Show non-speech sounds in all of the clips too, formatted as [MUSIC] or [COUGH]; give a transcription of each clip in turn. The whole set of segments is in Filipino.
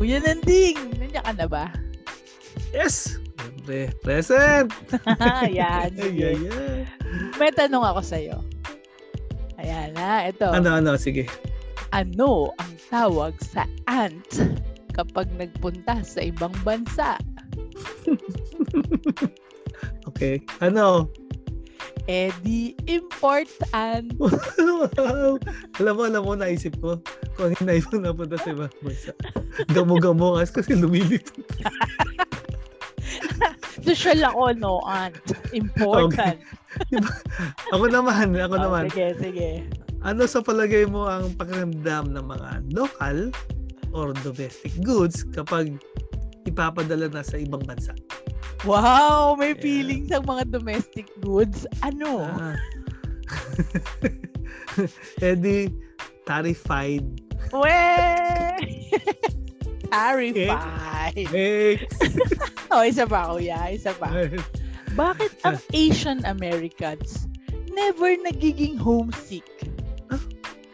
Kuya Nanding, nandiyan ka na ba? Yes! Siyempre, present! [LAUGHS] Yan, sige. Ay, ay, ay. May tanong ako sa'yo. Ayan na, ito. Ano, ano, sige. Ano ang tawag sa ant kapag nagpunta sa ibang bansa? [LAUGHS] Okay. Ano? Eh di important. [LAUGHS] wow! Alam mo, alam mo, naisip ko kung ano na ibang napunta sa ibang bansa. Gamo-gamo kasi lumilipot. [LAUGHS] Social ako, no, ant. Important. Ako naman, ako Oh, naman. Sige, sige. Ano sa palagay mo ang pakiramdam ng mga local or domestic goods kapag ipapadala na sa ibang bansa? Wow, may Yeah. feelings ang mga domestic goods. Ano? Ah. [LAUGHS] eh di, tarified. We! Terrified. Next! Oh, isa pa, kuya. Isa pa. Bakit ang Asian Americans never nagiging homesick?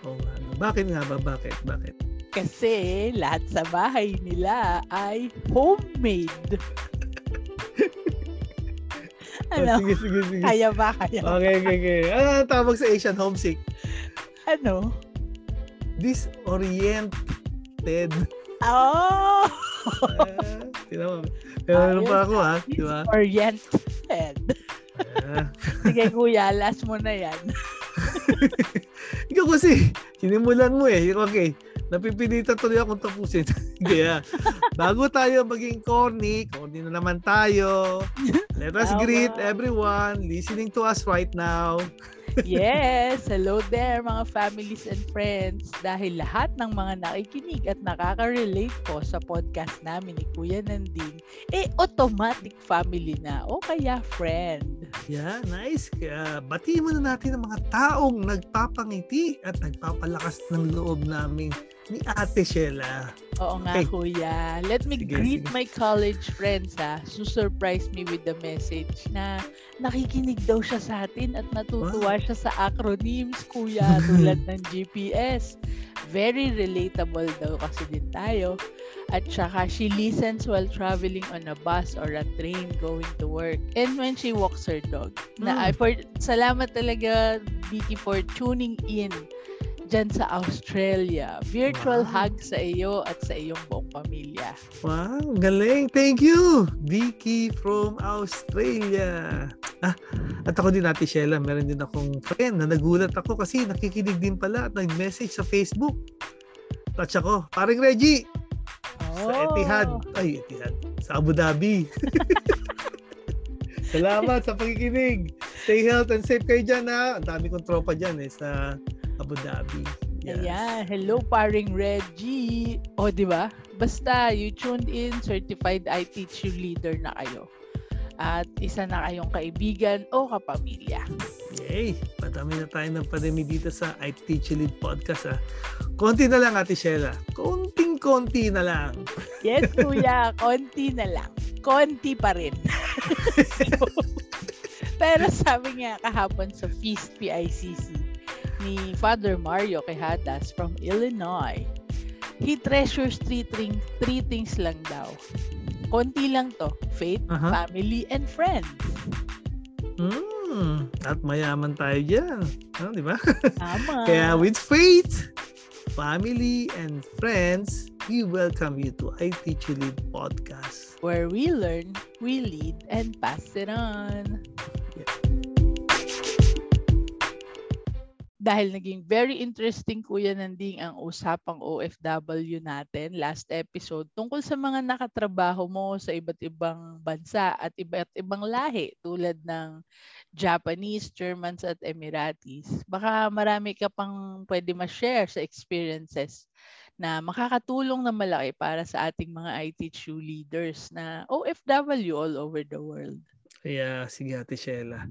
Oo nga. no. Bakit nga ba? Bakit? Bakit? Kasi lahat sa bahay nila ay homemade. Oh, ano? sige, sige, sige. Kaya ba? Kaya ba? Okay, okay, okay. Ano ang tawag sa Asian homesick? Ano? Disoriented. Oh! Ah, Tinawa. Pero meron pa ako ha. Di ba? Oriented. Ah. Sige kuya, last mo na yan. [LAUGHS] Ikaw kasi, sinimulan mo eh. Okay, napipilitan tuloy akong tapusin. [LAUGHS] Kaya, bago tayo maging corny, corny na naman tayo. Let us greet everyone listening to us right now. Yes, hello there mga families and friends. Dahil lahat ng mga nakikinig at nakaka-relate po sa podcast namin ni Kuya Nanding, eh automatic family na o kaya friend. Yeah, nice. Kaya, batiin muna natin ang mga taong nagpapangiti at nagpapalakas ng loob namin ni Ate Sheila. Oo nga Okay. kuya. Let me Sige, greet sige. my college friends ha. Surprise me with the message na nakikinig daw siya sa atin at natutuwa siya sa acronyms kuya tulad ng [LAUGHS] GPS. Very relatable daw kasi din tayo. At saka she listens while traveling on a bus or a train going to work. And when she walks her dog. Na, Mm. ay, for, salamat talaga Vicky for tuning in dyan sa Australia. Virtual Wow. hug sa iyo at sa iyong buong pamilya. Wow, galing. Thank you, Vicky from Australia. Ah, at ako din, Ate Sheila, meron din akong friend na nagulat ako kasi nakikinig din pala at nag-message sa Facebook. Touch ako, paring Reggie, Oh. sa Etihad. Ay, Etihad. Sa Abu Dhabi. [LAUGHS] Salamat sa pakikinig. Stay healthy and safe kayo dyan ha. Ang dami kong tropa dyan eh sa Abu Dhabi. Yes. Ayan. Hello, paring Reggie. O, di ba? Basta, you tuned in, certified I teach you leader na kayo. At isa na kayong kaibigan o kapamilya. Yay! Padami na tayo ng padami dito sa I Teach You Lead podcast ha. Konti na lang Ate Sheila. Konting-konti na lang. Yes, [LAUGHS] kuya. konti na lang. Konti pa rin. [LAUGHS] [LAUGHS] Pero sabi nga kahapon sa Feast PICC ni Father Mario Quejadas from Illinois, he treasures three, thing, three things lang daw. Konti lang to. Faith, Aha. family, and friends. Hmm, at mayaman tayo dyan. Ano, di ba? Tama. [LAUGHS] Kaya with faith, family, and friends, we welcome you to I Teach You Lead podcast. Where we learn, we lead, and pass it on. Dahil naging very interesting Kuya Nanding ang usapang OFW natin last episode tungkol sa mga nakatrabaho mo sa iba't ibang bansa at iba't ibang lahi tulad ng Japanese, Germans at Emiratis. Baka marami ka pang pwede ma-share sa experiences na makakatulong na malaki para sa ating mga ITU leaders na OFW all over the world. Kaya sige Ate Sheila.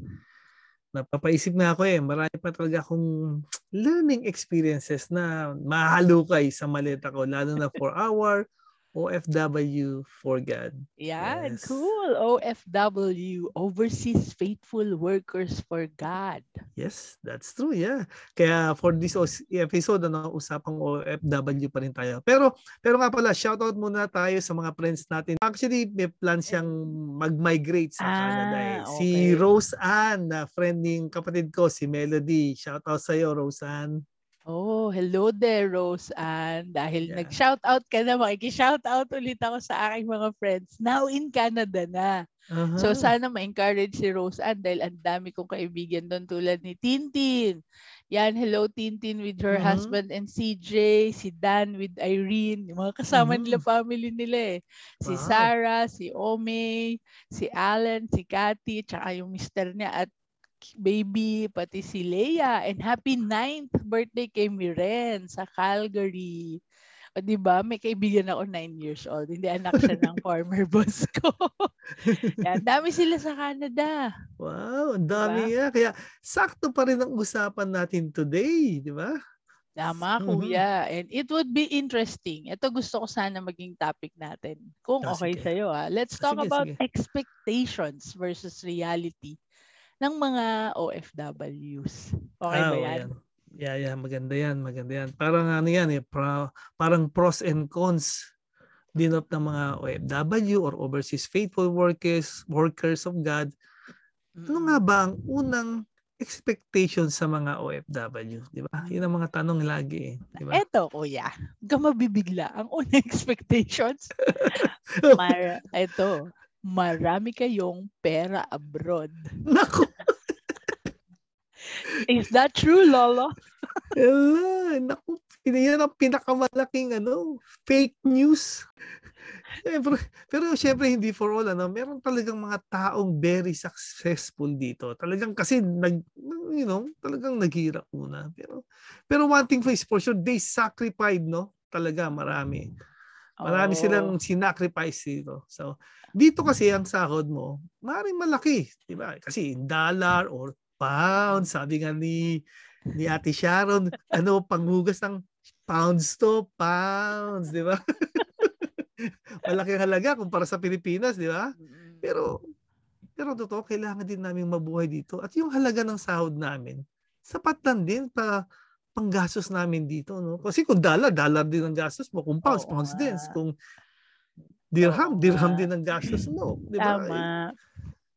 Napapaisip na ako eh. Marami pa talaga akong learning experiences na mahalukay sa maleta ko. Lalo na for our OFW for God. Yeah, Yes. cool. OFW, Overseas Faithful Workers for God. Yes, that's true. Yeah. Kaya for this episode ano, usapang OFW pa rin tayo. Pero pero nga pala, shoutout muna tayo sa mga friends natin. Actually, may plan siyang mag-migrate sa Ah, Canada. eh. Si okay. Rose Ann, na friend ng kapatid ko, si Melody. Shoutout sa iyo, Rose Ann. Oh, hello there, Rose Ann. Dahil Yeah. nag-shoutout ka na, makikishoutout ulit ako sa aking mga friends. Now in Canada na. Aha. So sana ma-encourage si Rose Ann dahil ang dami kong kaibigan doon tulad ni Tintin. Yan, hello Tintin with her Mhm. husband and CJ, si Dan with Irene, yung mga kasama Mhm. nila family nila eh. Si Wow. Sarah, si Ome, si Alan, si Cathy, tsaka yung mister niya at baby, pati si Leia. And happy 9th birthday kay Miren sa Calgary. O di ba may kaibigan ako 9 years old. Hindi anak siya ng [LAUGHS] former boss ko. [LAUGHS] Yan, dami sila sa Canada. Wow, ang dami nga. Kaya sakto pa rin ang usapan natin today, di ba? Tama, Mhm. kuya. And it would be interesting. Ito gusto ko sana maging topic natin. Kung Ah, okay sige. sa'yo. Ah. Let's Ah, talk sige, about sige. expectations versus reality ng mga OFWs. Okay Ah, ba yan? yan. Yeah, yeah, maganda yan, maganda yan. Parang ano yan eh, pra- parang pros and cons din of ng mga OFW or overseas faithful workers, workers of God. Ano nga ba ang unang expectation sa mga OFW, di ba? Yun ang mga tanong lagi, eh, di ba? Eto, kuya. Huwag mabibigla. Ang unang [LAUGHS] expectations, [LAUGHS] mar- eto, marami kayong pera abroad. Naku, [LAUGHS] Is that true, Lolo? Ala, naku, yan ang pinakamalaking ano, fake news. Siyempre, pero syempre hindi for all ano, meron talagang mga taong very successful dito. Talagang kasi nag you know, talagang naghirap muna. Pero pero one thing is for sure, they sacrificed, no? Talaga marami. Marami Oo. silang sinacrifice dito. So, dito kasi ang sahod mo, maaaring malaki, 'di ba? Kasi in dollar or pound, sabi nga ni ni Ate Sharon, ano panghugas ng pounds to, pounds, 'di ba? [LAUGHS] Malaki ang halaga kumpara sa Pilipinas, 'di ba? Pero pero totoo, kailangan din namin mabuhay dito. At yung halaga ng sahod namin, sapat lang din pa panggastos namin dito, no? Kasi kung dollar, dollar din ang gastos mo. Kung pounds, Oo pounds din. Kung dirham, Oo dirham din ang gastos mo. Di ba? Tama.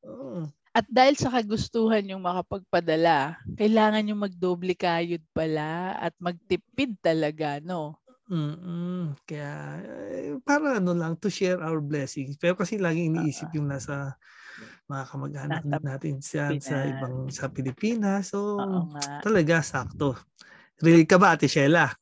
Oo. At dahil sa kagustuhan yung makapagpadala, kailangan yung magdoble kayod pala at magtipid talaga, no? Mm-mm. Kaya, eh, para ano lang, to share our blessings. Pero kasi laging iniisip yung nasa mga kamag-anak natin sa, sa ibang sa Pilipinas. So, talaga sakto. Really ka ba, Ate Sheila? [LAUGHS]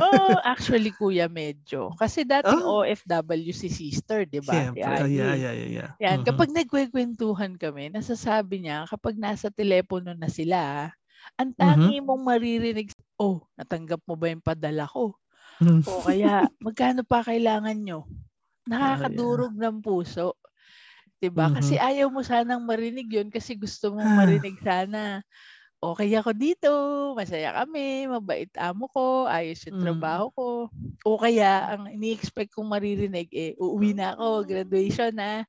Oh, actually, kuya, medyo. Kasi dating Oh. OFW si sister, di ba? Si Siyempre. Oh, Ani. yeah, yeah, yeah, yeah. Yan, Mhm. kapag nagkwekwentuhan kami, nasasabi niya, kapag nasa telepono na sila, ang tangi Mhm. mong maririnig, oh, natanggap mo ba yung padala ko? Mhm. O kaya, [LAUGHS] magkano pa kailangan nyo? Ah, Nakakadurog ng puso. 'Di ba? Mhm. Kasi ayaw mo sanang marinig 'yun kasi gusto mong Ah. marinig sana. Okay ako dito, masaya kami, mabait amo ko, ayos yung Mm. trabaho ko. O kaya ang ini-expect kong maririnig eh, uuwi na ako, graduation na,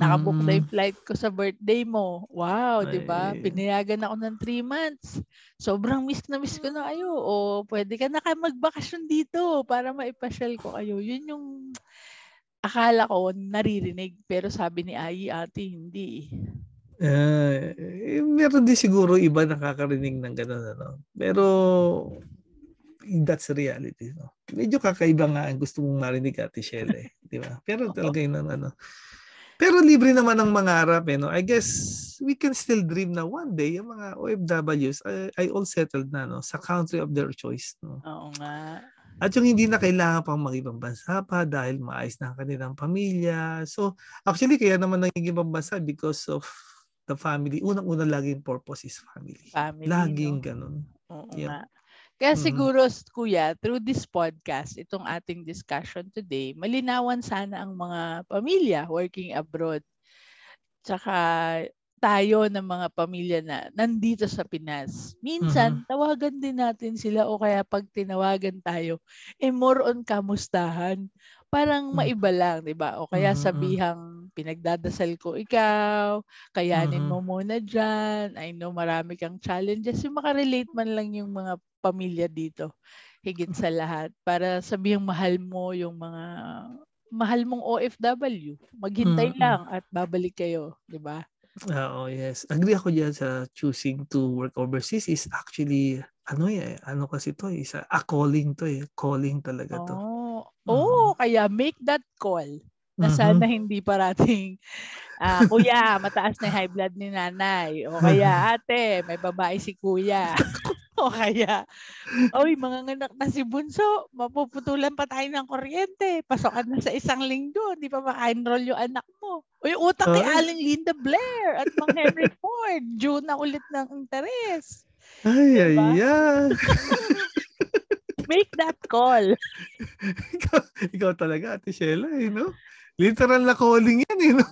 nakabook na yung flight ko sa birthday mo. Wow, 'di ba? Ay. Pinayagan ako ng 3 months. Sobrang miss na miss ko na kayo. O pwede ka na kayo magbakasyon dito para maipasyal ko kayo. Yun yung akala ko naririnig pero sabi ni Ai ate hindi. Ah, eh, meron din siguro iba nakakarinig ng gano'n, ano. Pero that's reality, no. Medyo kakaiba nga ang gusto mong marinig Ate Shell, eh, [LAUGHS] di ba? Pero talaga yun ang ano. Pero libre naman ang mangarap, eh, no. I guess we can still dream na one day yung mga OFWs ay, ay all settled na, no, sa country of their choice, no. Oo nga. At yung hindi na kailangan pang mag-ibang bansa pa dahil maayos na ang kanilang pamilya. So, actually, kaya naman naging ibang bansa because of the family. Unang-una laging purpose is family. Family, Laging no? ganun. Oo Yep. nga. Kaya Mm. siguro, kuya, through this podcast, itong ating discussion today, malinawan sana ang mga pamilya working abroad. Tsaka, tayo ng mga pamilya na nandito sa Pinas. Minsan, Mhm. tawagan din natin sila o kaya pag tinawagan tayo, eh more on kamustahan. Parang Mm. maiba lang, 'di ba? O kaya Mhm, mm. sabihang pinagdadasal ko ikaw, kayanin Mhm. mo muna diyan. I know marami kang challenges. Yung makarelate man lang yung mga pamilya dito higit sa [LAUGHS] lahat para sabihang mahal mo yung mga mahal mong OFW. Maghintay Mm, mm. lang at babalik kayo, 'di ba? Oo, yes. Agree ako diyan sa choosing to work overseas is actually ano eh, ano kasi to, eh, isa a calling to eh, calling talaga to. Oh, Mhm. oh, kaya make that call na sana hindi parating [LAUGHS] ah, kuya, mataas na high blood ni nanay. O kaya, ate, may babae si kuya. [LAUGHS] o kaya, oy, mga nganak na si Bunso, mapuputulan pa tayo ng kuryente. Pasokan na sa isang linggo, hindi pa maka-enroll yung anak mo. O yung utang kay Ay. Aling Linda Blair at Mang Henry Ford, due na ulit ng interes. Ay, ay, Diba? ay. [LAUGHS] Make that call. [LAUGHS] ikaw, ikaw talaga, Ate Sheila, eh, no? Literal na calling yan, eh, no?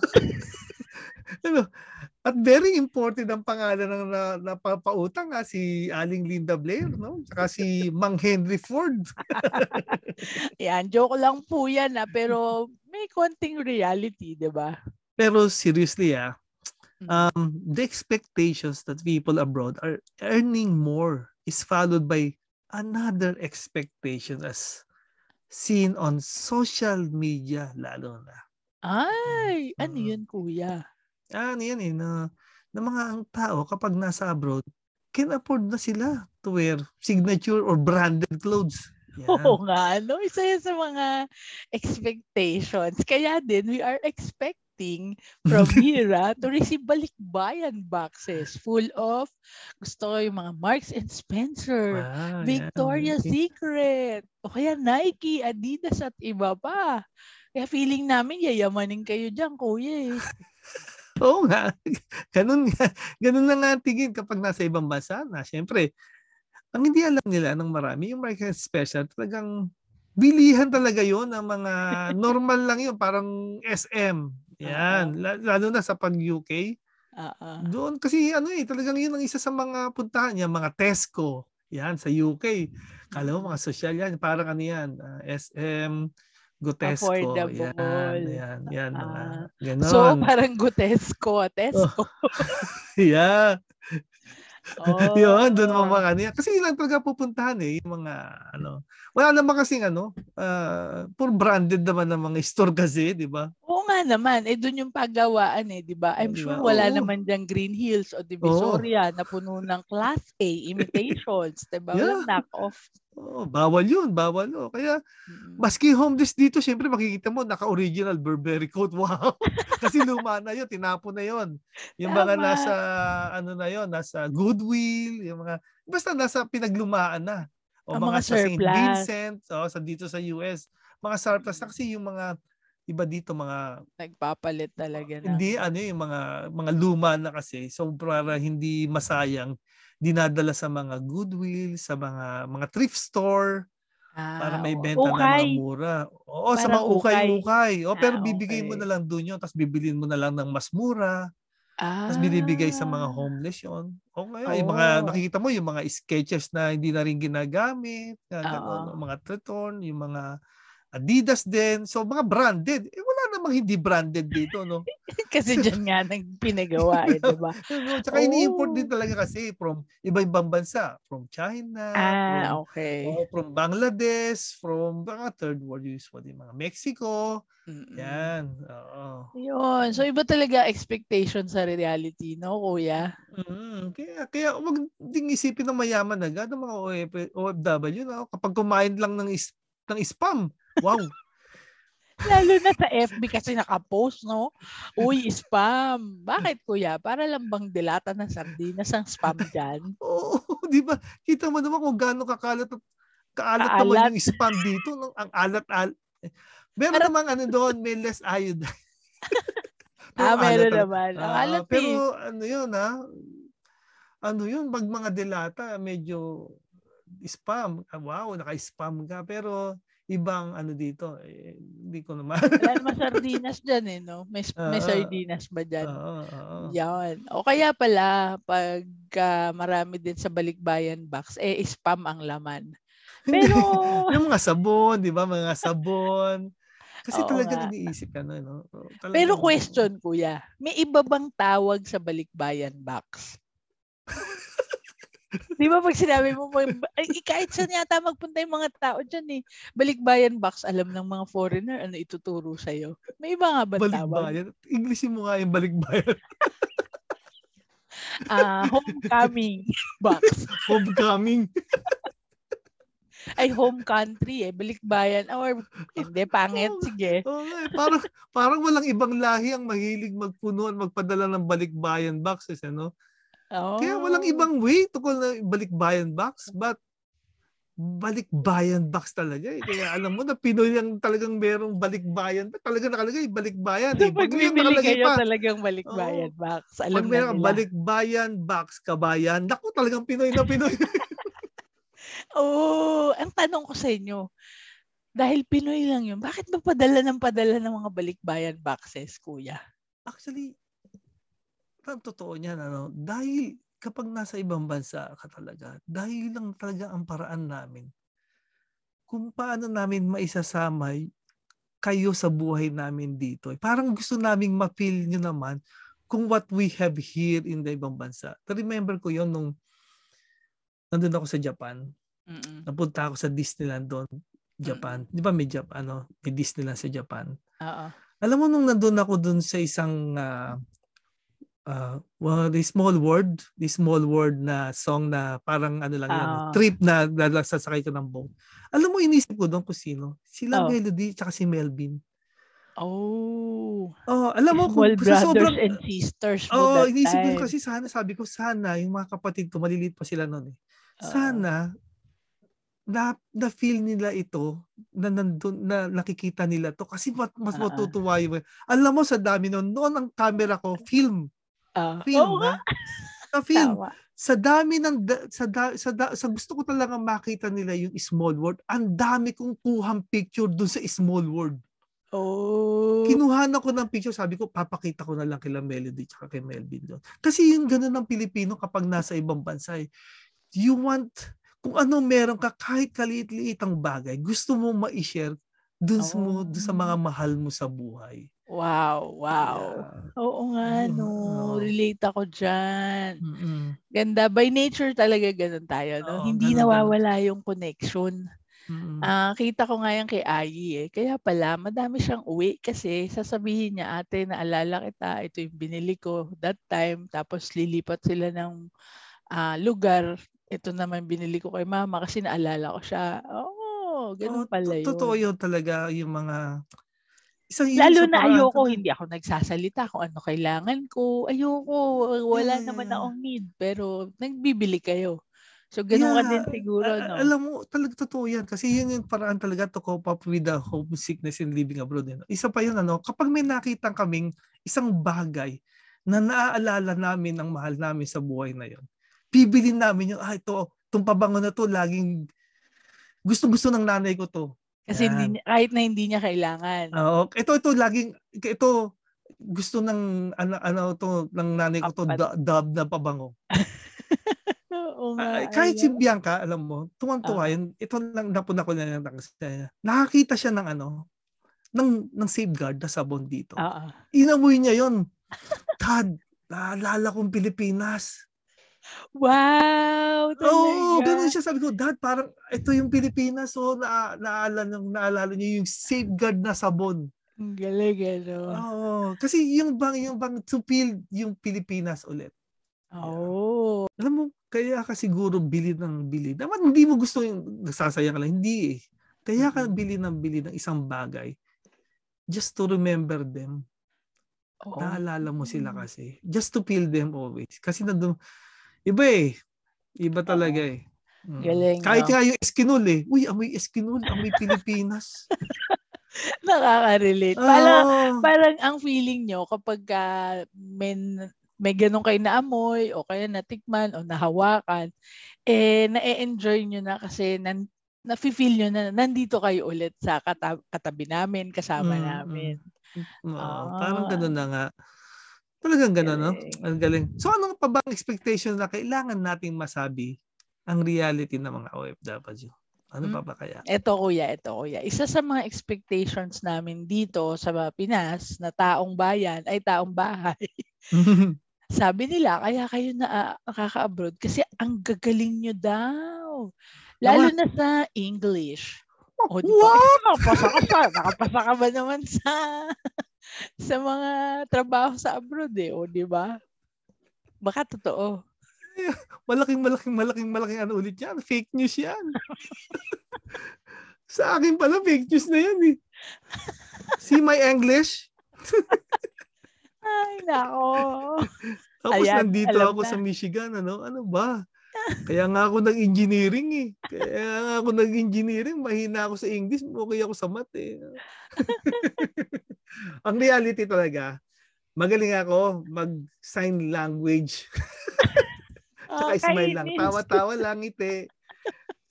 [LAUGHS] ano? At very important ang pangalan ng na, napapautang nga si Aling Linda Blair, no? Saka si Mang Henry Ford. [LAUGHS] Yan, joke lang po yan ah, pero may konting reality, di ba? Pero seriously, ah, Mm. um, the expectations that people abroad are earning more is followed by another expectation as seen on social media lalo na. Ay, ano Mm. yun kuya? ano yan eh, na, na mga ang tao kapag nasa abroad, can afford na sila to wear signature or branded clothes. [LAUGHS] Yan. Oo nga, no? Isa yan sa mga expectations. Kaya din, we are expecting from [LAUGHS] Mira to receive balikbayan boxes full of, gusto ko yung mga Marks and Spencer, yan. Victoria's Okay. Secret, o kaya Nike, Adidas at iba pa. Kaya feeling namin yayamanin kayo dyan, kuya eh. [LAUGHS] Oo nga. [LAUGHS] Ganun nga. Ganun na nga ang tingin kapag nasa ibang bansa na. Siyempre, ang hindi alam nila ng marami, yung market special, talagang bilihan talaga yon ng mga normal lang yun, parang SM. Yan. La- Lalo na sa pag-UK. Ah, ah. Doon kasi ano eh, talagang yun ang isa sa mga puntahan niya, mga Tesco. Yan, sa UK. Kala mo mga social yan, parang ano yan, ah, SM, Gotesco. Affordable. Yan, yan, yan. Mga Ah. ganon. So, parang Gutesco, Tesco. [LAUGHS] yeah. [LAUGHS] Oh. Yun, doon mo mga niya. Kasi yun lang talaga pupuntahan eh, yung mga ano. Wala naman kasing ano, uh, puro branded naman ng mga store kasi, di ba? Oo nga naman, eh doon yung paggawaan eh, 'di ba? I'm Di sure wala Oo. naman diyang Green Hills o Divisoria na puno ng Class A imitations, 'di ba? Walang knock-off. Oh, bawal yun, bawal. Oh. Kaya Mm. maski homeless dito, syempre makikita mo naka-original Burberry coat. [LAUGHS] Wow. Kasi luma na yun, tinapon na yun. Yung mga Tama. nasa ano na yun, nasa Goodwill, yung mga basta nasa pinaglumaan na. O Ang mga, mga sa St. Vincent, o sa dito sa US, mga surplus na kasi yung mga iba dito mga Nagpapalit talaga na. hindi ano yung mga mga luma na kasi so para hindi masayang dinadala sa mga Goodwill, sa mga mga thrift store para Ah, may oo. benta na Ukay. mga mura. Oo, sa Parang mga ukay-ukay. O, Ah, pero bibigay mo okay. na lang doon yun, tapos bibilin mo na lang ng mas mura, Ah. tapos binibigay sa mga homeless yun. O kaya, yung mga, nakikita mo, yung mga sketches na hindi na rin ginagamit, na mga Treton, yung mga Adidas din. So, mga branded. Eh, wala namang hindi branded dito, no? [LAUGHS] Kasi diyan nga nang pinagawa eh, 'di ba? [LAUGHS] Tsaka ini-import Oh. din talaga kasi from iba-ibang bansa. From China, Ah, from okay. Oh, from Bangladesh, from mga third world usually, mga Mexico, Mm-mm. yan. Oo. Yun. So iba talaga expectation sa reality, no, kuya? Mm, kaya kaya wag ding isipin ng mayaman agad ng mga OF, OFW na kapag kumain lang ng is, ng spam. Wow. Lalo na sa FB kasi nakapost, no? Uy, spam. Bakit, kuya? Para lang bang dilata ng sardinas ang spam dyan? [LAUGHS] Oo, di ba? Kita mo naman kung gaano kakalat at kaalat Kaalat. naman yung spam dito, no? ang alat al. Meron Pero- namang ano doon, may less iodine. [LAUGHS] ah, meron alat naman. Ang Ah, alat pero eh. ano yun ha? Ano yun, pag mga delata, medyo spam. Ah, Wow, naka-spam ka. Pero ibang ano dito, eh, hindi ko naman. [LAUGHS] Wala naman sardinas dyan eh, no? May, may Oo. sardinas ba dyan? Oo, oo. Yan. O kaya pala, pag ah, marami din sa balikbayan box, eh, spam ang laman. [LAUGHS] Pero, yung mga sabon, di ba? Mga sabon. Kasi Oo talaga nga. iniisip ka na, no? Oo, talagang- pero question, kuya, may iba bang tawag sa balikbayan box? [LAUGHS] [LAUGHS] Di ba pag sinabi mo, mag- ay, kahit saan yata magpunta yung mga tao dyan eh. Balikbayan box, alam ng mga foreigner, ano ituturo sa'yo. May iba nga ba tawag? Balikbayan. Englishin mo nga yung balikbayan. [LAUGHS] Ah, homecoming box. [LAUGHS] Homecoming. Ay, home country eh. Balikbayan. Or, hindi, pangit. Sige. Oo nga eh. Parang, parang walang ibang lahi ang mahilig magpuno at magpadala ng balikbayan boxes, ano? Oh. Kaya walang ibang way call na balikbayan box, but balikbayan box talaga eh. Kaya alam mo na Pinoy ang talagang merong balikbayan. Talaga nakalagay, balikbayan. So, eh. pag may nakalagay pa, talagang balikbayan box, pag alam merong nila. balikbayan box, kabayan, naku talagang Pinoy na Pinoy. [LAUGHS] [LAUGHS] Oo, ang tanong ko sa inyo, dahil Pinoy lang yun, bakit ba padala ng padala ng mga balikbayan boxes, kuya? Actually, ang totoo niyan, ano, dahil kapag nasa ibang bansa ka talaga, dahil lang talaga ang paraan namin kung paano namin maisasama kayo sa buhay namin dito. Eh, Parang gusto naming ma-feel nyo naman kung what we have here in the ibang bansa. Remember ko yon nung nandun ako sa Japan. Mm-mm. Napunta ako sa Disneyland doon, Japan. Di ba may, Jap- ano, may Disneyland sa Japan? Oo. Alam mo nung nandun ako dun sa isang ah ah, well, the small world, the small world na song na parang ano lang yun, Ah. trip na sasakay ka ng boat. Alam mo, inisip ko doon kung sino. Sila Oh. Melody tsaka si Melvin. Oh. Oh, alam mo, [LAUGHS] kung, sa brothers sobrang, and sisters oh, inisip ko time. kasi sana, sabi ko sana, yung mga kapatid ko, maliliit pa sila noon eh. Sana, na, na feel nila ito na nandun, na nakikita nila to kasi mas, mas Ah. matutuwa yung alam mo sa dami noon noon ang camera ko film Film nga, ha? sa film tama. sa dami ng da- sa, da, sa, da- sa gusto ko talaga makita nila yung small world ang dami kong kuhang picture dun sa small world Oh. kinuhanan ko ng picture sabi ko papakita ko na lang kila Melody tsaka kay Melvin doon kasi yung ganun ng Pilipino kapag nasa ibang bansa eh. you want kung ano meron ka kahit kaliit-liit ang bagay gusto mo ma-share dun, sa, mo, Oh. dun sa mga mahal mo sa buhay Wow, wow. Yeah. Oo nga, no. Relate ako dyan. Mm-mm. Ganda. By nature talaga ganun tayo, no? Oo, Hindi ganun, nawawala yung connection. Mm-mm. Ah, kita ko nga yan kay Ayi eh. Kaya pala, madami siyang uwi kasi sasabihin niya, ate, naalala kita, ito yung binili ko that time. Tapos lilipat sila ng ah, lugar. Ito naman binili ko kay mama kasi naalala ko siya. Oo, ganun Oo, pala yun. Totoo yun talaga yung mga isang yun Lalo na ayoko, hindi ako nagsasalita kung ano kailangan ko. Ayoko, wala Yeah, naman yeah. akong need. Pero nagbibili kayo. So, ganun ka Yeah, din siguro, a- no? Alam mo, talaga totoo yan. Kasi yun yung paraan talaga to cope up with the homesickness in living abroad. eh. Isa pa yun, ano, kapag may nakita kaming isang bagay na naaalala namin ang mahal namin sa buhay na yun, bibilin namin yung, ah, ito, itong pabango na to, laging gusto-gusto ng nanay ko to. Kasi Yan. hindi, kahit na hindi niya kailangan. Oo, ito, ito, laging, ito, gusto ng, ano, ano to, ng nanay ko to, Apat. da- dab na pabango. [LAUGHS] Oo nga. Ah, kahit si. Bianca, alam mo, tuwang-tuwa Ah. yun. Ito lang napuna ko na lang sa Nakakita siya ng ano, ng, ng safeguard na sabon dito. Oo. Inamoy niya yon Dad, naalala kong Pilipinas. Wow! Talaga. Oo, ganun siya. Sabi ko, Dad, parang ito yung Pilipinas. So, na, naalala, naalala niyo yung safeguard na sabon. Ang galing, ano. Oo. Kasi yung bang, yung bang to feel yung Pilipinas ulit. Oo. Alam mo, kaya ka siguro bili ng bili. Dapat hindi mo gusto yung nagsasayang ka lang. Hindi eh. Kaya ka bili ng bili ng isang bagay just to remember them. Oo. Naalala mo sila kasi. Just to feel them always. Kasi nandun, iba eh. Iba talaga eh. Mm. Galing, Kahit no? nga yung Eskinol eh. Uy, amoy Eskinol, amoy Pilipinas. [LAUGHS] Nakaka-relate. Parang, Oo. parang ang feeling nyo kapag ah, may, may ganun kayo naamoy o kaya natikman o nahawakan, eh, na-enjoy nyo na kasi nan, na-feel nyo na nandito kayo ulit sa kata- katabi namin, kasama mm, namin. Mm. Oo, ah. Parang gano'n na nga. Talagang gano'n, no? Ang galing. So, ano pa bang expectation na kailangan nating masabi ang reality ng mga OFW? Ano pa ba kaya? Ito kuya, ito kuya. Isa sa mga expectations namin dito sa Pinas na taong bayan ay taong bahay. [LAUGHS] Sabi nila, kaya kayo na uh, nakaka-abroad kasi ang gagaling nyo daw. Lalo na sa English. O, di ba? Wow! Nakapasa ka pa. Nakapasa ka ba naman sa sa mga trabaho sa abroad eh. O, di ba? Baka totoo. malaking, malaking, malaking, malaking ano ulit yan. Fake news yan. Sa akin pala, fake news na yan eh. See my English? Ay, nako. Tapos Ayan, nandito ako na. sa Michigan, ano? Ano ba? Kaya nga ako nag-engineering eh. Kaya nga ako nag-engineering, mahina ako sa English, okay ako sa math eh. [LAUGHS] Ang reality talaga, magaling ako mag-sign language. [LAUGHS] Tsaka oh, smile lang. Tawa-tawa lang, ngiti.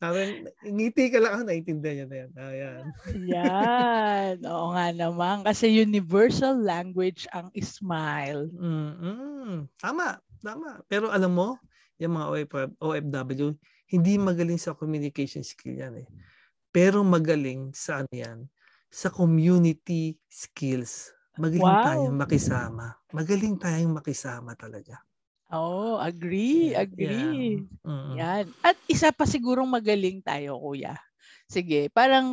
Sabi, ngiti ka lang. Ah, naiintindihan niya na yan. Ayan. yan. [LAUGHS] Oo nga naman. Kasi universal language ang smile. Mm-hmm. Tama. Tama. Pero alam mo, yung mga OFW, hindi magaling sa communication skill yan eh. Pero magaling sa ano yan? Sa community skills. Magaling wow. tayong makisama. Magaling tayong makisama talaga. Oh, agree, agree. Yeah. Mm-hmm. Yan. At isa pa sigurong magaling tayo, kuya. Sige, parang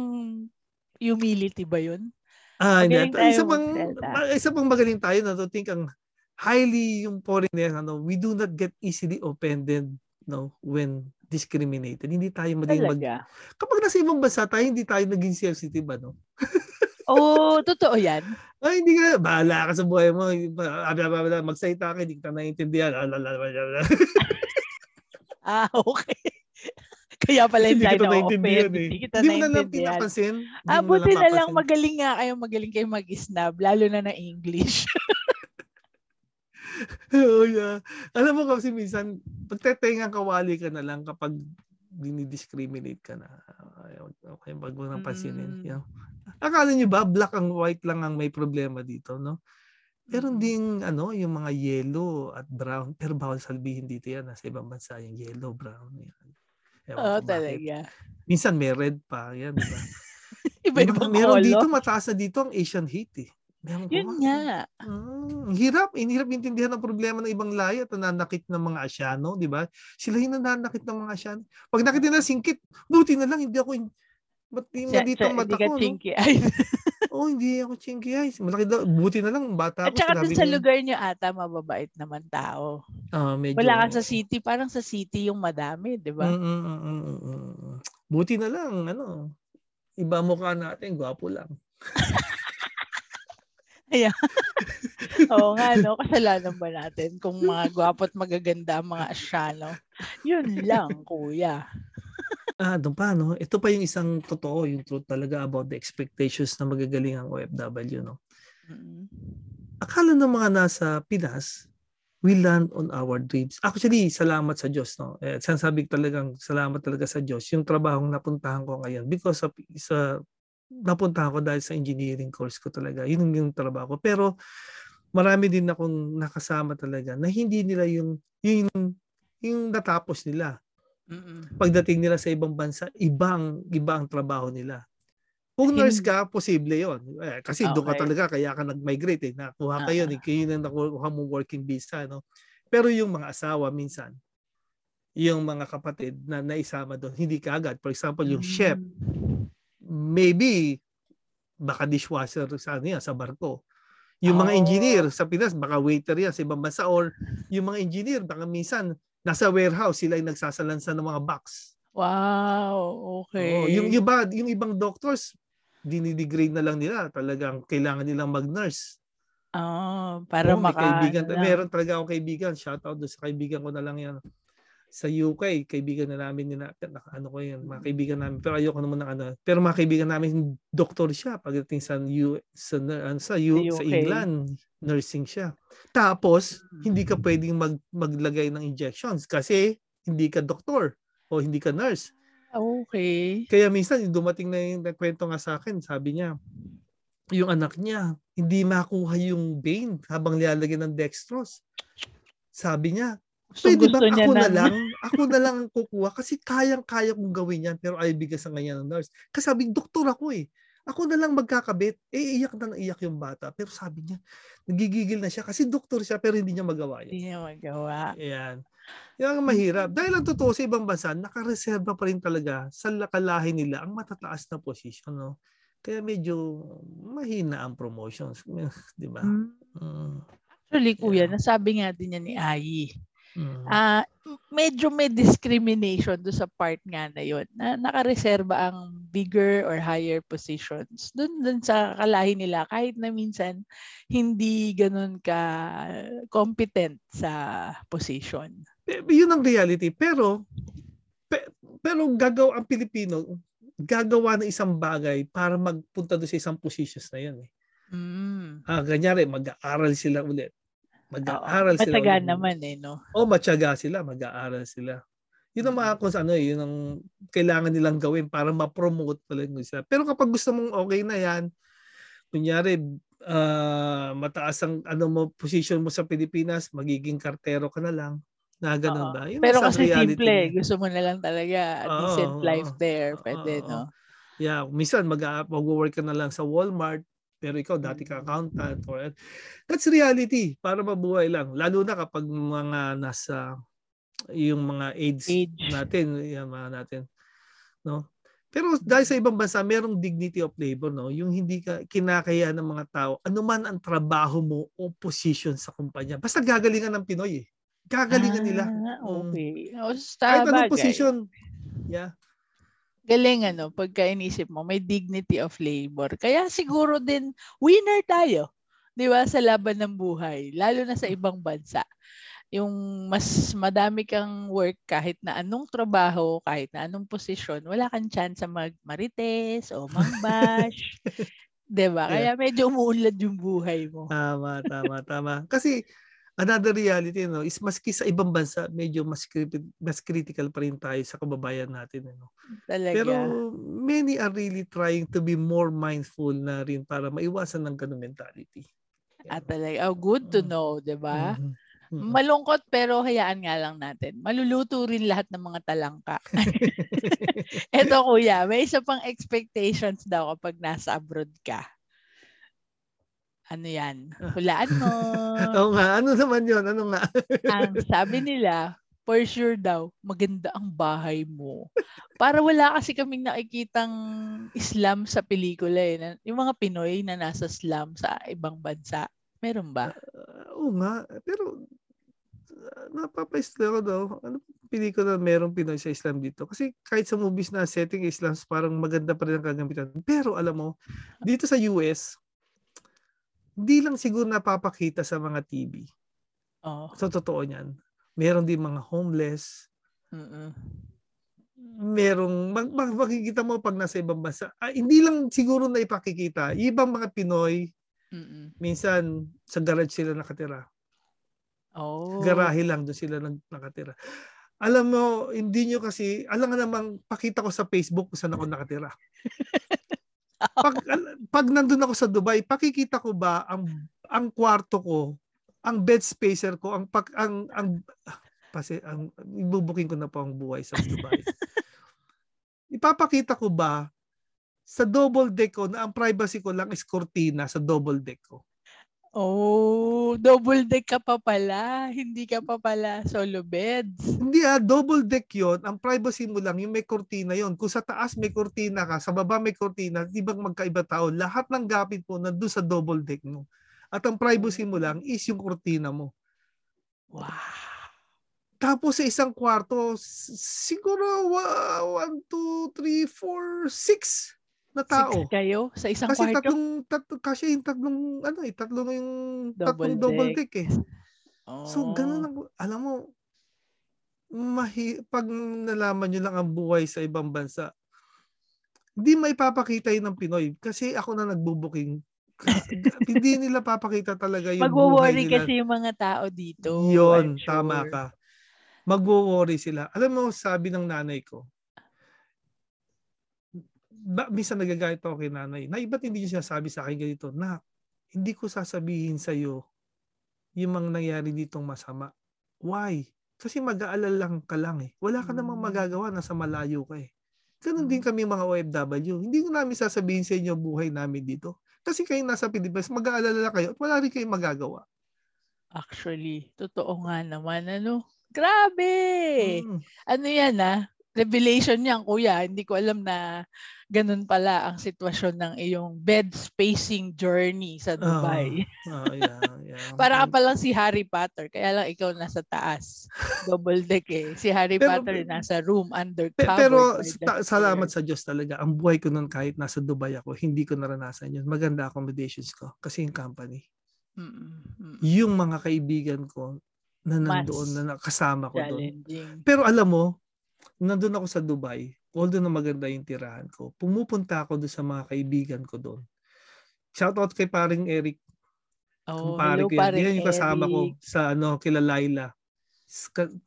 humility ba 'yun? Ah, magaling tayo isa pang isa pang magaling tayo na to think ang highly yung foreigner ano, we do not get easily offended no when discriminated. Hindi tayo maging mag Kapag nasa ibang bansa tayo, hindi tayo naging sensitive ano. [LAUGHS] oh, totoo yan. Ay, hindi ka, bahala ka sa buhay mo. Magsalita ka, hindi kita naiintindihan. [LAUGHS] ah, okay. Kaya pala hindi kita naiintindihan eh. Hindi kita hindi mo na lang pinapansin. Ah, buti na lang magaling nga kayo, magaling kayo mag-snab, lalo na na English. [LAUGHS] [LAUGHS] oh, yeah. Alam mo kasi minsan, pagtetengang kawali ka na lang kapag dinidiscriminate ka na. Okay, wag mo nang pansinin. Mm. You know? Akala niyo ba black and white lang ang may problema dito, no? Meron ding ano, yung mga yellow at brown. Pero bawal salbihin dito yan. Sa ibang bansa yung yellow, brown. Yan. Oo, oh, talaga. Minsan may red pa. Yan, diba? [LAUGHS] Iba-ibang meron, meron dito, mataas na dito ang Asian hate eh. Meron Yun ko, nga. Mm, hirap. Inhirap intindihan ang problema ng ibang lahi at nananakit ng mga Asyano, di ba? Sila yung nananakit ng mga Asyano. Pag nakita na singkit, buti na lang, hindi ako Ba't di mo dito ang mata ko? Chinky no? eyes. [LAUGHS] oh, hindi ako chinky eyes. Malaki daw. Buti na lang, bata At saka sa lugar niyo ata, mababait naman tao. Uh, medyo, Wala ka sa city. Parang sa city yung madami, di ba? Mm, mm, mm, mm, mm. Buti na lang, ano, iba mukha natin, gwapo lang. [LAUGHS] Ayan. [LAUGHS] Oo nga, no? Kasalanan ba natin kung mga gwapo at magaganda ang mga asyano? Yun lang, kuya. Ah, doon pa, no? Ito pa yung isang totoo, yung truth talaga about the expectations na magagaling ang OFW, no? Mm-hmm. Akala ng mga nasa Pinas, we land on our dreams. Actually, salamat sa Diyos, no? Eh, sinasabi talagang salamat talaga sa Diyos yung trabahong napuntahan ko ngayon because of sa napuntahan ko dahil sa engineering course ko talaga. Yun yung trabaho ko. Pero marami din akong nakasama talaga na hindi nila yung yung yung natapos nila. Mm-mm. Pagdating nila sa ibang bansa, ibang ibang trabaho nila. Kung nurse ka, posible 'yon. Eh, kasi okay. doon ka talaga kaya ka nag-migrate eh. Nakuha ka 'yon, uh-huh. eh. kayo nang nakuha mo working visa, no. Pero yung mga asawa minsan, yung mga kapatid na naisama doon, hindi ka agad. For example, yung mm-hmm. chef, maybe baka dishwasher sa ano yan, sa barko. Yung oh. mga engineer sa Pinas, baka waiter yan sa ibang bansa or yung mga engineer, baka minsan nasa warehouse sila yung nagsasalansan ng mga box. Wow, okay. Oo, yung iba, yung ibang doctors, dinidegrade na lang nila. Talagang kailangan nilang mag-nurse. Oh, para oh, maka... Kaibigan, na. meron talaga akong kaibigan. Shout out sa kaibigan ko na lang yan. Sa UK, kaibigan na namin nila. Ano ko yan, mga kaibigan namin. Pero ayoko naman ng ano. Pero mga kaibigan namin, doktor siya pagdating sa, U, sa, sa, U, sa England nursing siya. Tapos, hindi ka pwedeng mag, maglagay ng injections kasi hindi ka doktor. o hindi ka nurse. Okay. Kaya minsan dumating na yung kwento nga sa akin, sabi niya, yung anak niya, hindi makuha yung vein habang nilalagyan ng dextrose. Sabi niya, pwede ba ako na lang, [LAUGHS] ako na lang ang kukuha kasi kayang-kaya kong gawin yan pero ay bigas ang ganyan ng nurse. Kasi sabi, doktor ako eh. Ako na lang magkakabit. Eh, iyak na iyak yung bata. Pero sabi niya, nagigigil na siya kasi doktor siya pero hindi niya magawa yan. Hindi niya magawa. Ayan. Yan ang mahirap. Dahil ang totoo sa ibang bansa, nakareserba pa rin talaga sa lakalahin nila ang matataas na posisyon. No? Kaya medyo mahina ang promotions. [LAUGHS] Di ba? Mm. Mm. Actually, kuya, Yeah. nasabi nga din niya ni Ayi. Mm. Ah, medyo may discrimination do sa part nga na yon na nakareserba ang bigger or higher positions doon dun sa kalahi nila kahit na minsan hindi ganun ka competent sa position. Yun ang reality. Pero, pe- pero gagawa ang Pilipino, gagawa ng isang bagay para magpunta doon sa isang positions na yun. Eh. Mm. Ah, ganyari, mag-aaral sila ulit. Mag-aaral Oo, sila mataga ulit. naman eh, no? O matyaga sila, mag-aaral sila. Yun ang mga kung ano, eh, yun ang kailangan nilang gawin para ma-promote pala yung sila. Pero kapag gusto mong okay na yan, kunyari, ah, mataas ang ano mo, position mo sa Pilipinas, magiging kartero ka na lang. Na ganun ba? Yun Pero kasi simple, niya. gusto mo na lang talaga a decent oo, life there. Pwede, Oo. no? Yeah, minsan mag mag-work ka na lang sa Walmart, pero ikaw dati ka Mm. accountant or that's reality para mabuhay lang. Lalo na kapag mga nasa yung mga age, Age. natin, yung mga natin, no? Pero dahil sa ibang bansa, merong dignity of labor, no? Yung hindi ka kinakaya ng mga tao, anuman ang trabaho mo o position sa kumpanya. Basta gagalingan ng Pinoy eh. Gagalingan nila. Ah, Mm. okay. O, Kahit anong position. Yeah. Galing ano, pagka inisip mo, may dignity of labor. Kaya siguro din, winner tayo. Di ba? Sa laban ng buhay. Lalo na sa ibang bansa. Yung mas madami kang work kahit na anong trabaho, kahit na anong posisyon, wala kang chance sa magmarites o mangbash. [LAUGHS] Di ba? Kaya medyo umuunlad yung buhay mo. Tama, tama, tama. Kasi another reality no is maski sa ibang bansa medyo mas crit- mas critical pa rin tayo sa kababayan natin ano. Talaga. Pero many are really trying to be more mindful na rin para maiwasan ng ganung mentality. At talaga. Oh, good to know, di ba? Mhm. Mhm. Malungkot pero hayaan nga lang natin. Maluluto rin lahat ng mga talangka. [LAUGHS] Eto kuya, may isa pang expectations daw kapag nasa abroad ka. Ano yan? Hulaan mo. [LAUGHS] Oo nga, ano naman 'yon? Ano nga? [LAUGHS] Ang sabi nila, for sure daw, maganda ang bahay mo. Para wala kasi kaming nakikitang Islam sa pelikula eh. Yung mga Pinoy na nasa slum sa ibang bansa. Meron ba? Uh, oo nga, pero uh, napapaisla ako daw. Ano pelikula na merong Pinoy sa Islam dito? Kasi kahit sa movies na setting Islam, parang maganda pa rin ang kagamitan. Pero alam mo, dito sa US, hindi lang siguro napapakita sa mga TV. Oh. Sa totoo niyan. Meron din mga homeless. Mm-mm. Merong, mag, mag, makikita mo pag nasa ibang bansa. Ah, hindi lang siguro na ipakikita. Ibang mga Pinoy, Mm-mm. minsan sa garage sila nakatira. Oh. garahe lang doon sila nag, nakatira. Alam mo, hindi nyo kasi, alam nga namang pakita ko sa Facebook kung saan ako nakatira. [LAUGHS] pag, pag nandun ako sa Dubai, pakikita ko ba ang ang kwarto ko, ang bed spacer ko, ang pag ang ang kasi ang ibubuking ko na po ang buhay sa Dubai. [LAUGHS] Ipapakita ko ba sa double deck ko na ang privacy ko lang is cortina sa double deck ko. Oh, double deck ka pa pala. Hindi ka pa pala solo beds. Hindi ah, double deck yon Ang privacy mo lang, yung may kortina yon Kung sa taas may kortina ka, sa baba may kortina, ba magkaiba tao? Lahat ng gapit mo nandun sa double deck mo. At ang privacy mo lang is yung kortina mo. Wow. Tapos sa isang kwarto, siguro 1, 2, 3, 4, 6 na tao. Six kayo sa isang Kasi kwarto? tatlong, tat, kasi yung tatlong, ano eh, tatlong yung, Double tatlong double deck. deck eh. Oh. So, ganun ang, alam mo, mahi, pag nalaman nyo lang ang buhay sa ibang bansa, hindi may papakita yun ng Pinoy. Kasi ako na nagbubuking. [LAUGHS] hindi nila papakita talaga yung buhay Magwo-worry nila. kasi yung mga tao dito. Yun, I'm tama sure. ka. magwo-worry sila. Alam mo, sabi ng nanay ko, ba, minsan nagagalit ako kay nanay. Na ba't hindi niya sabi sa akin ganito? Na, hindi ko sasabihin sa iyo yung mga nangyari ditong masama. Why? Kasi mag-aalala lang ka lang eh. Wala ka namang hmm. magagawa, nasa malayo ka eh. Ganun din hmm. kami mga OFW. Hindi ko namin sasabihin sa inyo buhay namin dito. Kasi kayo nasa Pilipinas, mag-aalala kayo at wala rin kayong magagawa. Actually, totoo nga naman. Ano? Grabe! Mm. Ano yan ah? Revelation yan, kuya. Hindi ko alam na ganun pala ang sitwasyon ng iyong bed spacing journey sa Dubai. Oh, oh [LAUGHS] yeah, yeah. Para ka palang si Harry Potter, kaya lang ikaw nasa taas. [LAUGHS] Double deck eh. Si Harry pero, Potter nasa room undercover. Pero ta- salamat sa Diyos talaga. Ang buhay ko nun kahit nasa Dubai ako, hindi ko naranasan yun. Maganda accommodations ko kasi yung company. Mm-mm. Yung mga kaibigan ko na nandoon Mas na nakasama ko doon. Pero alam mo, nandun ako sa Dubai, although na maganda yung tirahan ko, pumupunta ako doon sa mga kaibigan ko doon. Shout out kay paring Eric. Oh, pare hello, ko yan. yan yung kasama ko sa ano, kila Laila.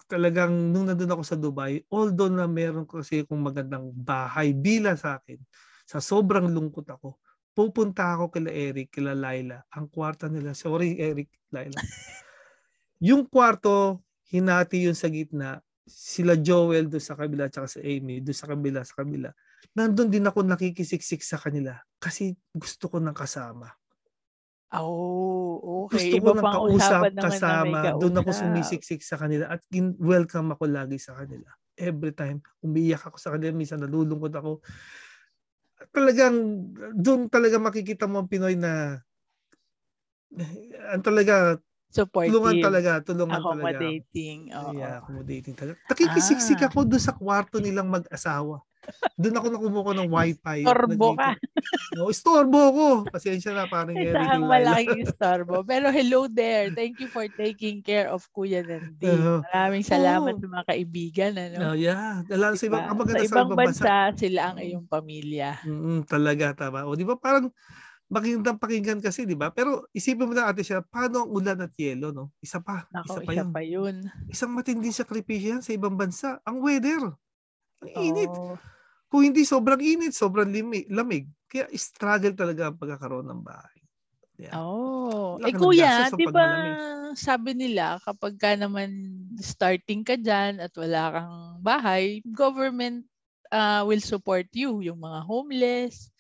Talagang nung nandun ako sa Dubai, although na meron ko kasi kung magandang bahay bila sa akin, sa sobrang lungkot ako, pupunta ako kila Eric, kila Laila. Ang kwarto nila, sorry Eric, Laila. [LAUGHS] yung kwarto, hinati yun sa gitna sila Joel do sa kabila at sa Amy do sa kabila sa kabila. Nandun din ako nakikisiksik sa kanila kasi gusto ko ng kasama. Oh, okay. Gusto ko ng kausap, kasama. Doon ako sumisiksik sa kanila at welcome ako lagi sa kanila. Every time, umiiyak ako sa kanila. Minsan nalulungkot ako. Talagang, doon talaga makikita mo ang Pinoy na ang talaga supportive. Tulungan talaga, tulungan accommodating. talaga. Oo. Yeah, accommodating talaga. Nakikisiksik ah. ako doon sa kwarto nilang mag-asawa. Doon ako nakumuha ng wifi. Storbo ka. No, istorbo ko. Pasensya na parang Ito ang malaking istorbo. Pero hello there. Thank you for taking care of Kuya Nandi. Uh, Maraming salamat oh. sa mga kaibigan. Ano? Oh, yeah. Lalo sa ibang, diba? sa ibang bansa, bansa, sila ang iyong pamilya. Mm, talaga, tama. O di ba parang magandang pakinggan kasi, di ba? Pero isipin mo na ate siya, paano ang ulan at yelo, no? Isa pa. Nako, isa pa, isa yun. pa yun. Isang matindi sa sakripisyo yan sa ibang bansa. Ang weather. Ang oh. init. Kung hindi sobrang init, sobrang limig, lamig. Kaya struggle talaga ang pagkakaroon ng bahay. Yeah. Oh. eh kuya, di ba sabi nila kapag ka naman starting ka dyan at wala kang bahay, government uh, will support you. Yung mga homeless,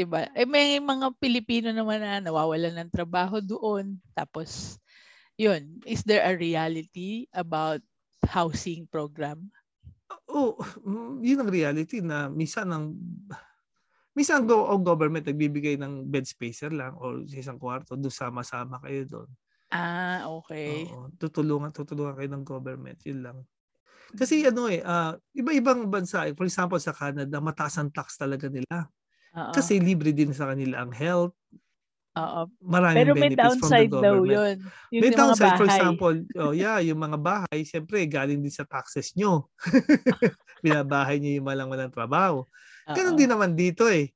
'di ba? Eh may mga Pilipino naman na nawawalan ng trabaho doon. Tapos 'yun, is there a reality about housing program? Oh, mm, yun ang reality na minsan ang minsan go ang government nagbibigay ng bed spacer lang or sa isang kwarto do sama-sama kayo doon. Ah, okay. Oo, tutulungan tutulungan kayo ng government, yun lang. Kasi ano eh, uh, iba-ibang bansa, for example sa Canada, mataas ang tax talaga nila. Oo. Kasi libre din sa kanila ang health. Oo. Maraming Pero may downside daw yun. Yung may downside, for example, [LAUGHS] oh, yeah, yung mga bahay, siyempre, galing din sa taxes nyo. [LAUGHS] Binabahay nyo yung malang walang trabaho. Ganun din naman dito eh.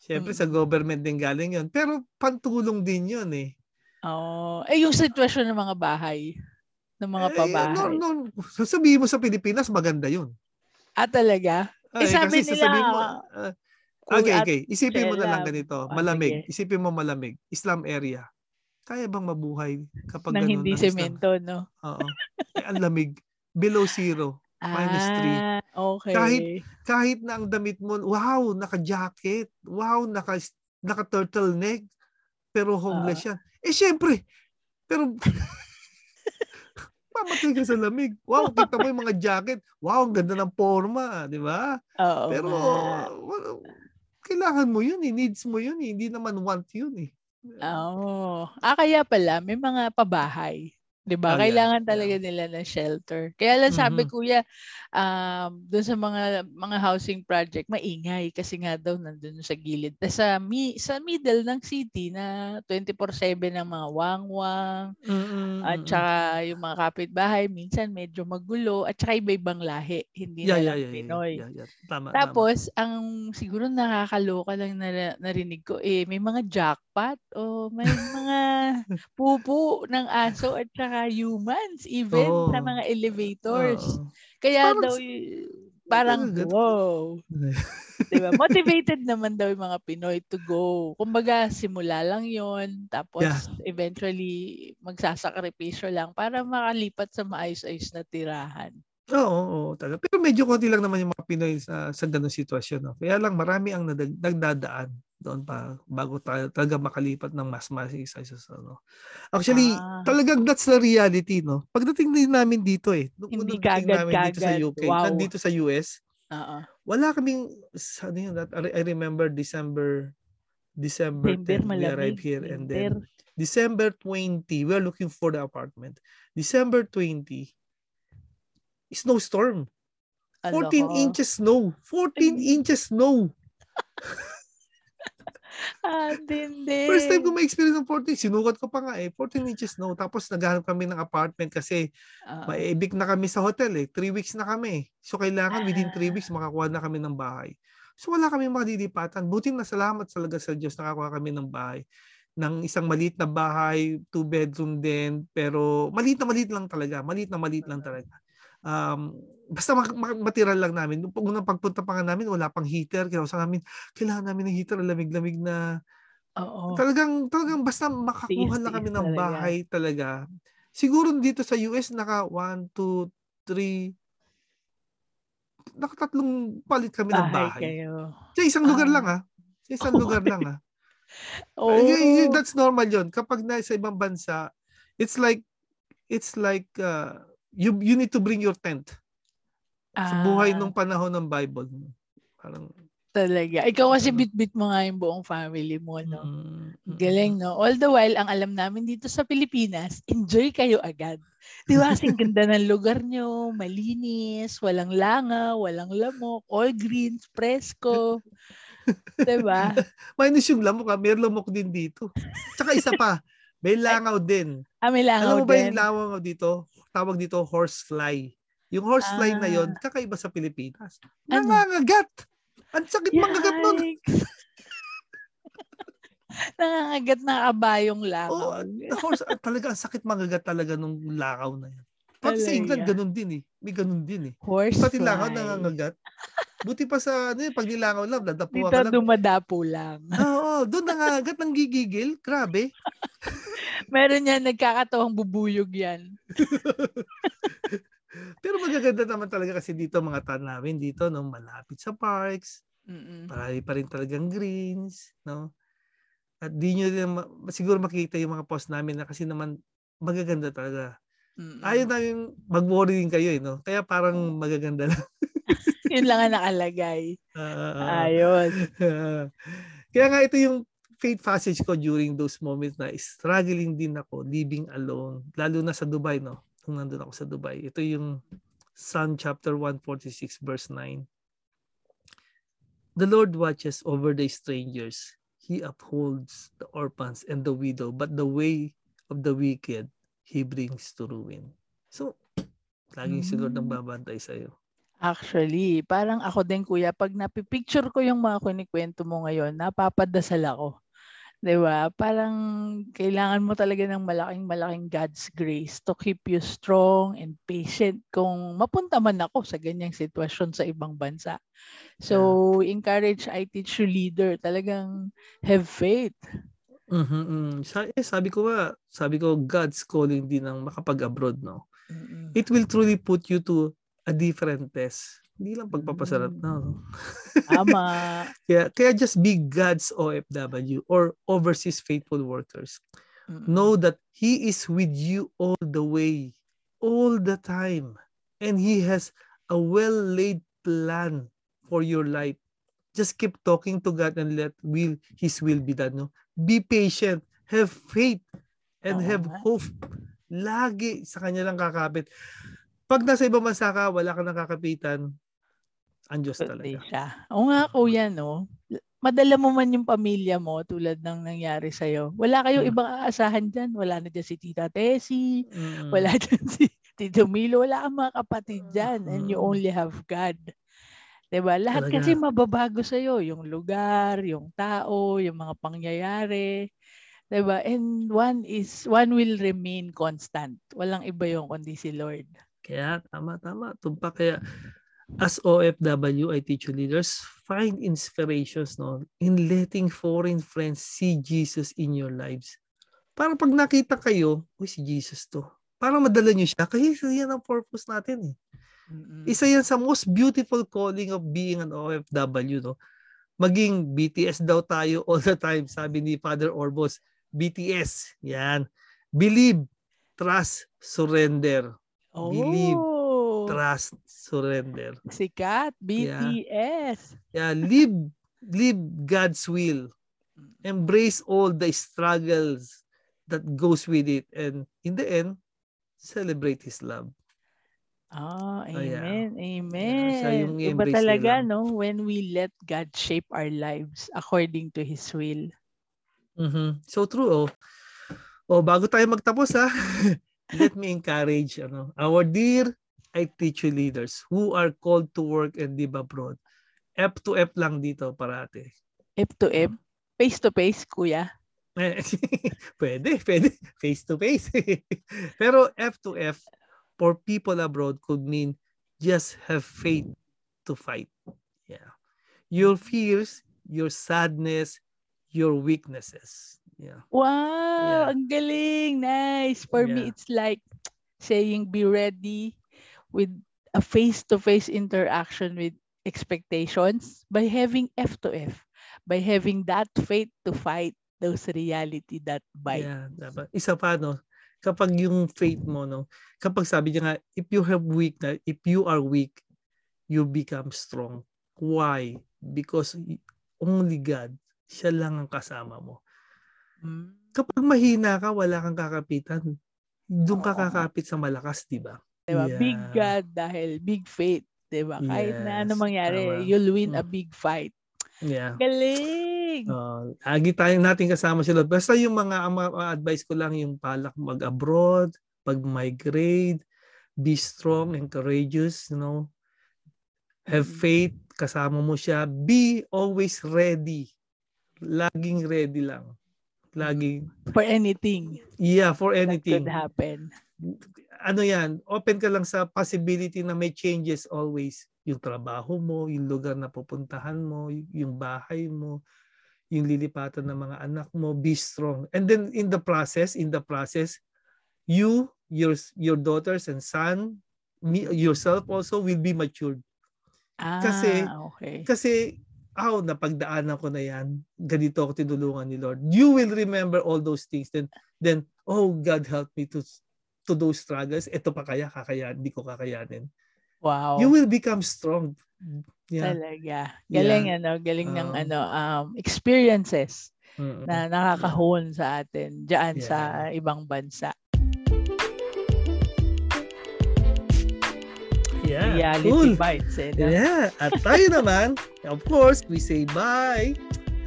Siyempre, hmm. sa government din galing yun. Pero pantulong din yun eh. Oo. Oh. Eh, yung sitwasyon ng mga bahay, ng mga eh, pabahay. No, no, sasabihin mo sa Pilipinas, maganda yun. Ah, talaga? Ay, eh, sabi nila, mo, uh, Okay, okay. Isipin mo na lang ganito. Ah, malamig. Isipin mo malamig. Islam area. Kaya bang mabuhay kapag Nang hindi semento, no? Oo. Eh, ang lamig. Below zero. Minus 3. Ah, okay. Kahit, kahit na ang damit mo, wow, naka-jacket. Wow, naka, naka-turtleneck. Pero homeless uh, yan. Eh, syempre. Pero, [LAUGHS] mamatay ka sa lamig. Wow, kita mo yung mga jacket. Wow, ang ganda ng forma, di ba? [LAUGHS] Oo. Pero, kailangan mo yun eh. Needs mo yun eh. Hindi naman want yun eh. Oh. Ah, kaya pala, may mga pabahay 'Di ba? Oh, Kailangan yeah. talaga yeah. nila ng shelter. Kaya lang sabi mm-hmm. kuya, um doon sa mga mga housing project, maingay kasi nga daw nandoon sa gilid. Sa mi, sa middle ng city na 24/7 ng mga wangwang mm-hmm. at saka yung mga kapitbahay minsan medyo magulo at saka iba-ibang lahi, hindi yeah, na lang yeah, Pinoy. Yeah, yeah. Tama, Tapos tama. ang siguro nakakaloka lang na narinig ko eh may mga jackpot apat o may mga pupo ng aso at saka humans even Oo. sa mga elevators. Oo. Kaya Parang daw parang wow. [LAUGHS] 'Di ba? Motivated naman daw yung mga Pinoy to go. Kumbaga simula lang 'yon tapos Yeah. eventually magsasakripisyo lang para makalipat sa maayos-ayos na tirahan. Oo, oo, talaga. Pero medyo konti lang naman yung mga Pinoy sa sa ganung sitwasyon. No? Kaya lang marami ang nadag, nagdadaan doon pa bago tayo talaga makalipat ng mas mas isa isa sa ano. Actually, Ah. talagang that's the reality, no? Pagdating din namin dito eh, nung Hindi dating namin dito sa. UK, Wow. nandito sa US, Oo. wala kaming ano yun, that, I remember December December 10 December we arrived here and winter. then December 20 we are looking for the apartment. December 20 snowstorm. 14 Aloko. inches snow. 14 Ay. inches snow. [LAUGHS] Ah, hindi. First time ko ma-experience ng 14. Sinukat ko pa nga eh. 14 inches snow. Tapos naghanap kami ng apartment kasi Oo. maibig na kami sa hotel eh. Three weeks na kami. So kailangan within three Ah. weeks makakuha na kami ng bahay. So wala kami makadidipatan. Buti na salamat talaga sa Diyos nakakuha kami ng bahay. Ng isang maliit na bahay, two bedroom din. Pero maliit na maliit lang talaga. Maliit na maliit lang talaga. Um, basta matira lang namin. Nung unang pagpunta pa nga namin, wala pang heater. Kaya sa namin, kailangan namin ng heater. Lamig-lamig na Oo. Talagang talagang basta makakuha na kami ng bahay talaga. Siguro dito sa US naka 1 2 3 nakatatlong palit kami ng Bahay bahay. kayo. Sa isang lugar Ah. lang ah. Sa isang Oh [LAUGHS] lugar lang ah. Oo. Y- y- That's normal 'yon. Kapag nasa ibang bansa, it's like it's like uh, you you need to bring your tent. Sa buhay Ah, nung panahon ng Bible. Parang Talaga. Ikaw kasi Mm. bit-bit mo nga yung buong family mo, no? mm, mm, Galing, no? All the while, ang alam namin dito sa Pilipinas, enjoy kayo agad. Di ba? Kasing ganda ng lugar nyo, malinis, walang langa, walang lamok, all greens, presko. Di ba? [LAUGHS] Minus yung lamok ah. May lamok din dito. Tsaka isa pa, may langaw din. Ah, may langaw Alam mo ba yung din. langaw dito? Tawag dito horsefly. Yung horsefly na yon Ah. kakaiba sa Pilipinas. Ano? Nangangagat! Ang sakit mangagat nun. [LAUGHS] Nangangagat na kabayong Oh, langaw. the horse, ah, talaga, ang sakit mangagat talaga nung langaw na yan. Pati sa. England, ganun din eh. May ganun din eh. Horse Pati langaw nangangagat. Buti pa sa, ano yun, pag nilangaw lang, dadapuan Dito ka lang. dumadapo lang. [LAUGHS] Oo, doon nangangagat, nang gigigil. Grabe. Meron yan, nagkakatawang bubuyog yan. [LAUGHS] Pero magaganda naman talaga kasi dito mga tan namin dito no malapit sa parks, Mm-mm. marami pa rin talagang greens, no? At di nyo din siguro makita yung mga post namin na kasi naman magaganda talaga. Mm-mm. Ayaw namin mag-worry din kayo eh, no? Kaya parang magaganda lang. [LAUGHS] Yun lang ang nakalagay. [LAUGHS] Ah, Ayos. Kaya nga ito yung faith passage ko during those moments na struggling din ako, living alone, lalo na sa Dubai, no? Kung nandun ako sa Dubai. Ito yung Psalm chapter 146 verse 9. The Lord watches over the strangers. He upholds the orphans and the widow, but the way of the wicked he brings to ruin. So, laging si Lord ang Mm. babantay sa'yo. Actually, parang ako din kuya, pag napipicture ko yung mga kunikwento mo ngayon, napapadasal ako. 'Di ba? Parang kailangan mo talaga ng malaking malaking God's grace to keep you strong and patient kung mapunta man ako sa ganyang sitwasyon sa ibang bansa. So, encourage I teach you leader, talagang have faith. Mhm, mm. Sa, eh, sabi ko nga, sabi ko God's calling din ang makapag-abroad, no? Mm-mm. It will truly put you to a different test. Hindi lang pagpapasarap na. no? [LAUGHS] Tama. Kaya, kaya just be God's OFW or overseas faithful workers. Mm-mm. Know that He is with you all the way, all the time. And He has a well-laid plan for your life. Just keep talking to God and let will His will be done. No? Be patient, have faith, and Oo have hope. Lagi sa Kanya lang kakapit. Pag nasa ibang bansa ka, wala kang nakakapitan, ang Diyos talaga. siya. Oo nga, kuya, no? Madala mo man yung pamilya mo tulad ng nangyari sa'yo. Wala kayong Mm. ibang aasahan dyan. Wala na dyan si Tita Tessie. Mm. Wala [LAUGHS] dyan si Tito Milo. Wala kang mga kapatid dyan. And you only have God. 'Diba? Lahat Talaga. kasi mababago sa yung lugar, yung tao, yung mga pangyayari. 'Diba? And one is one will remain constant. Walang iba yung kundi si Lord. Kaya tama tama. Tumpa kaya as OFW IT leaders find inspirations no in letting foreign friends see Jesus in your lives. Para pag nakita kayo, uy si Jesus to. Para madala niyo siya kasi yan ang purpose natin eh. Isa yan sa most beautiful calling of being an OFW, no? Maging BTS daw tayo [LAUGHS] all the time, sabi ni Father Orbos. BTS, yan. Believe, trust, surrender. Believe, Oh, Trust, surrender. sikat, Yeah. BTS. Yeah, live, live God's will. Embrace all the struggles that goes with it. And in the end, celebrate His love. Ah, Oh, yeah. amen. Yeah, yung Amen. Iba talaga, nila. no? When we let God shape our lives according to His will. Mhm. So true oh. Oh, bago tayo magtapos ha. [LAUGHS] let me encourage ano, our dear I leaders who are called to work and live abroad. F to F lang dito parate. F to F. Face to face, kuya. [LAUGHS] Pwede, pwede. Face to face. [LAUGHS] Pero F to F for people abroad could mean just have faith to fight. Yeah. Your fears, your sadness, your weaknesses. Yeah. Wow, Yeah. ang galing. Nice. For me, Yeah. it's like saying be ready with a face-to-face interaction with expectations by having F to F, by having that faith to fight those reality that bite. Yeah, dapat. Isa pa no, kapag yung faith mo no, kapag sabi niya nga if you have weak na if you are weak, you become strong. Why? Because only God, siya lang ang kasama mo. Mm. Kapag mahina ka, wala kang kakapitan. Doon ka kakapit sa malakas, di ba? Diba? Big Yeah. God dahil big faith. Diba? Kahit na ano mangyari, tama. you'll win a Mm. big fight. Yeah. Galing! Uh, agi tayo natin kasama sila. Basta yung mga mga advice ko lang yung palak mag-abroad, pag-migrate, be strong and courageous, you know. Have Mhm. faith, kasama mo siya. Be always ready. Laging ready lang. Laging, For anything yeah, for that anything. could happen. Ano yan, open ka lang sa possibility na may changes always. Yung trabaho mo, yung lugar na pupuntahan mo, yung bahay mo, yung lilipatan ng mga anak mo, be strong. And then in the process, in the process, you, your your daughters and son, me, yourself also will be matured. Ah, Kasi- okay. Kasi, aw, napagdaanan ko na yan. Ganito ako tinulungan ni Lord. You will remember all those things. Then, then oh, God help me to to those struggles. Ito pa kaya, kakaya, hindi ko kakayanin. Wow. You will become strong. Yeah. Talaga. Galing Yeah. ano, galing ng Oo. ano um experiences Mm-mm. na nakakahon sa atin diyan Yeah. sa ibang bansa. Yeah. Reality Cool. bites eh. no? Yeah. At tayo [LAUGHS] naman, of course, we say bye.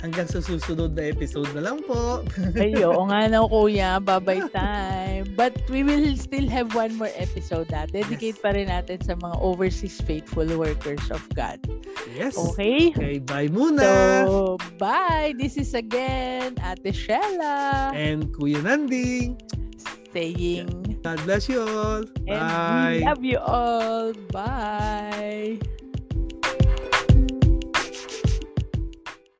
Hanggang sa susunod na episode na lang po. Ay, oo nga na [LAUGHS] kuya, bye-bye time. But we will still have one more episode na. Dedicate Yes. pa rin natin sa mga overseas faithful workers of God. Yes. Okay? Okay, bye muna. So, bye! This is again Ate Shella And Kuya Nanding. Saying, God bless you all. and Bye. we love you all. Bye!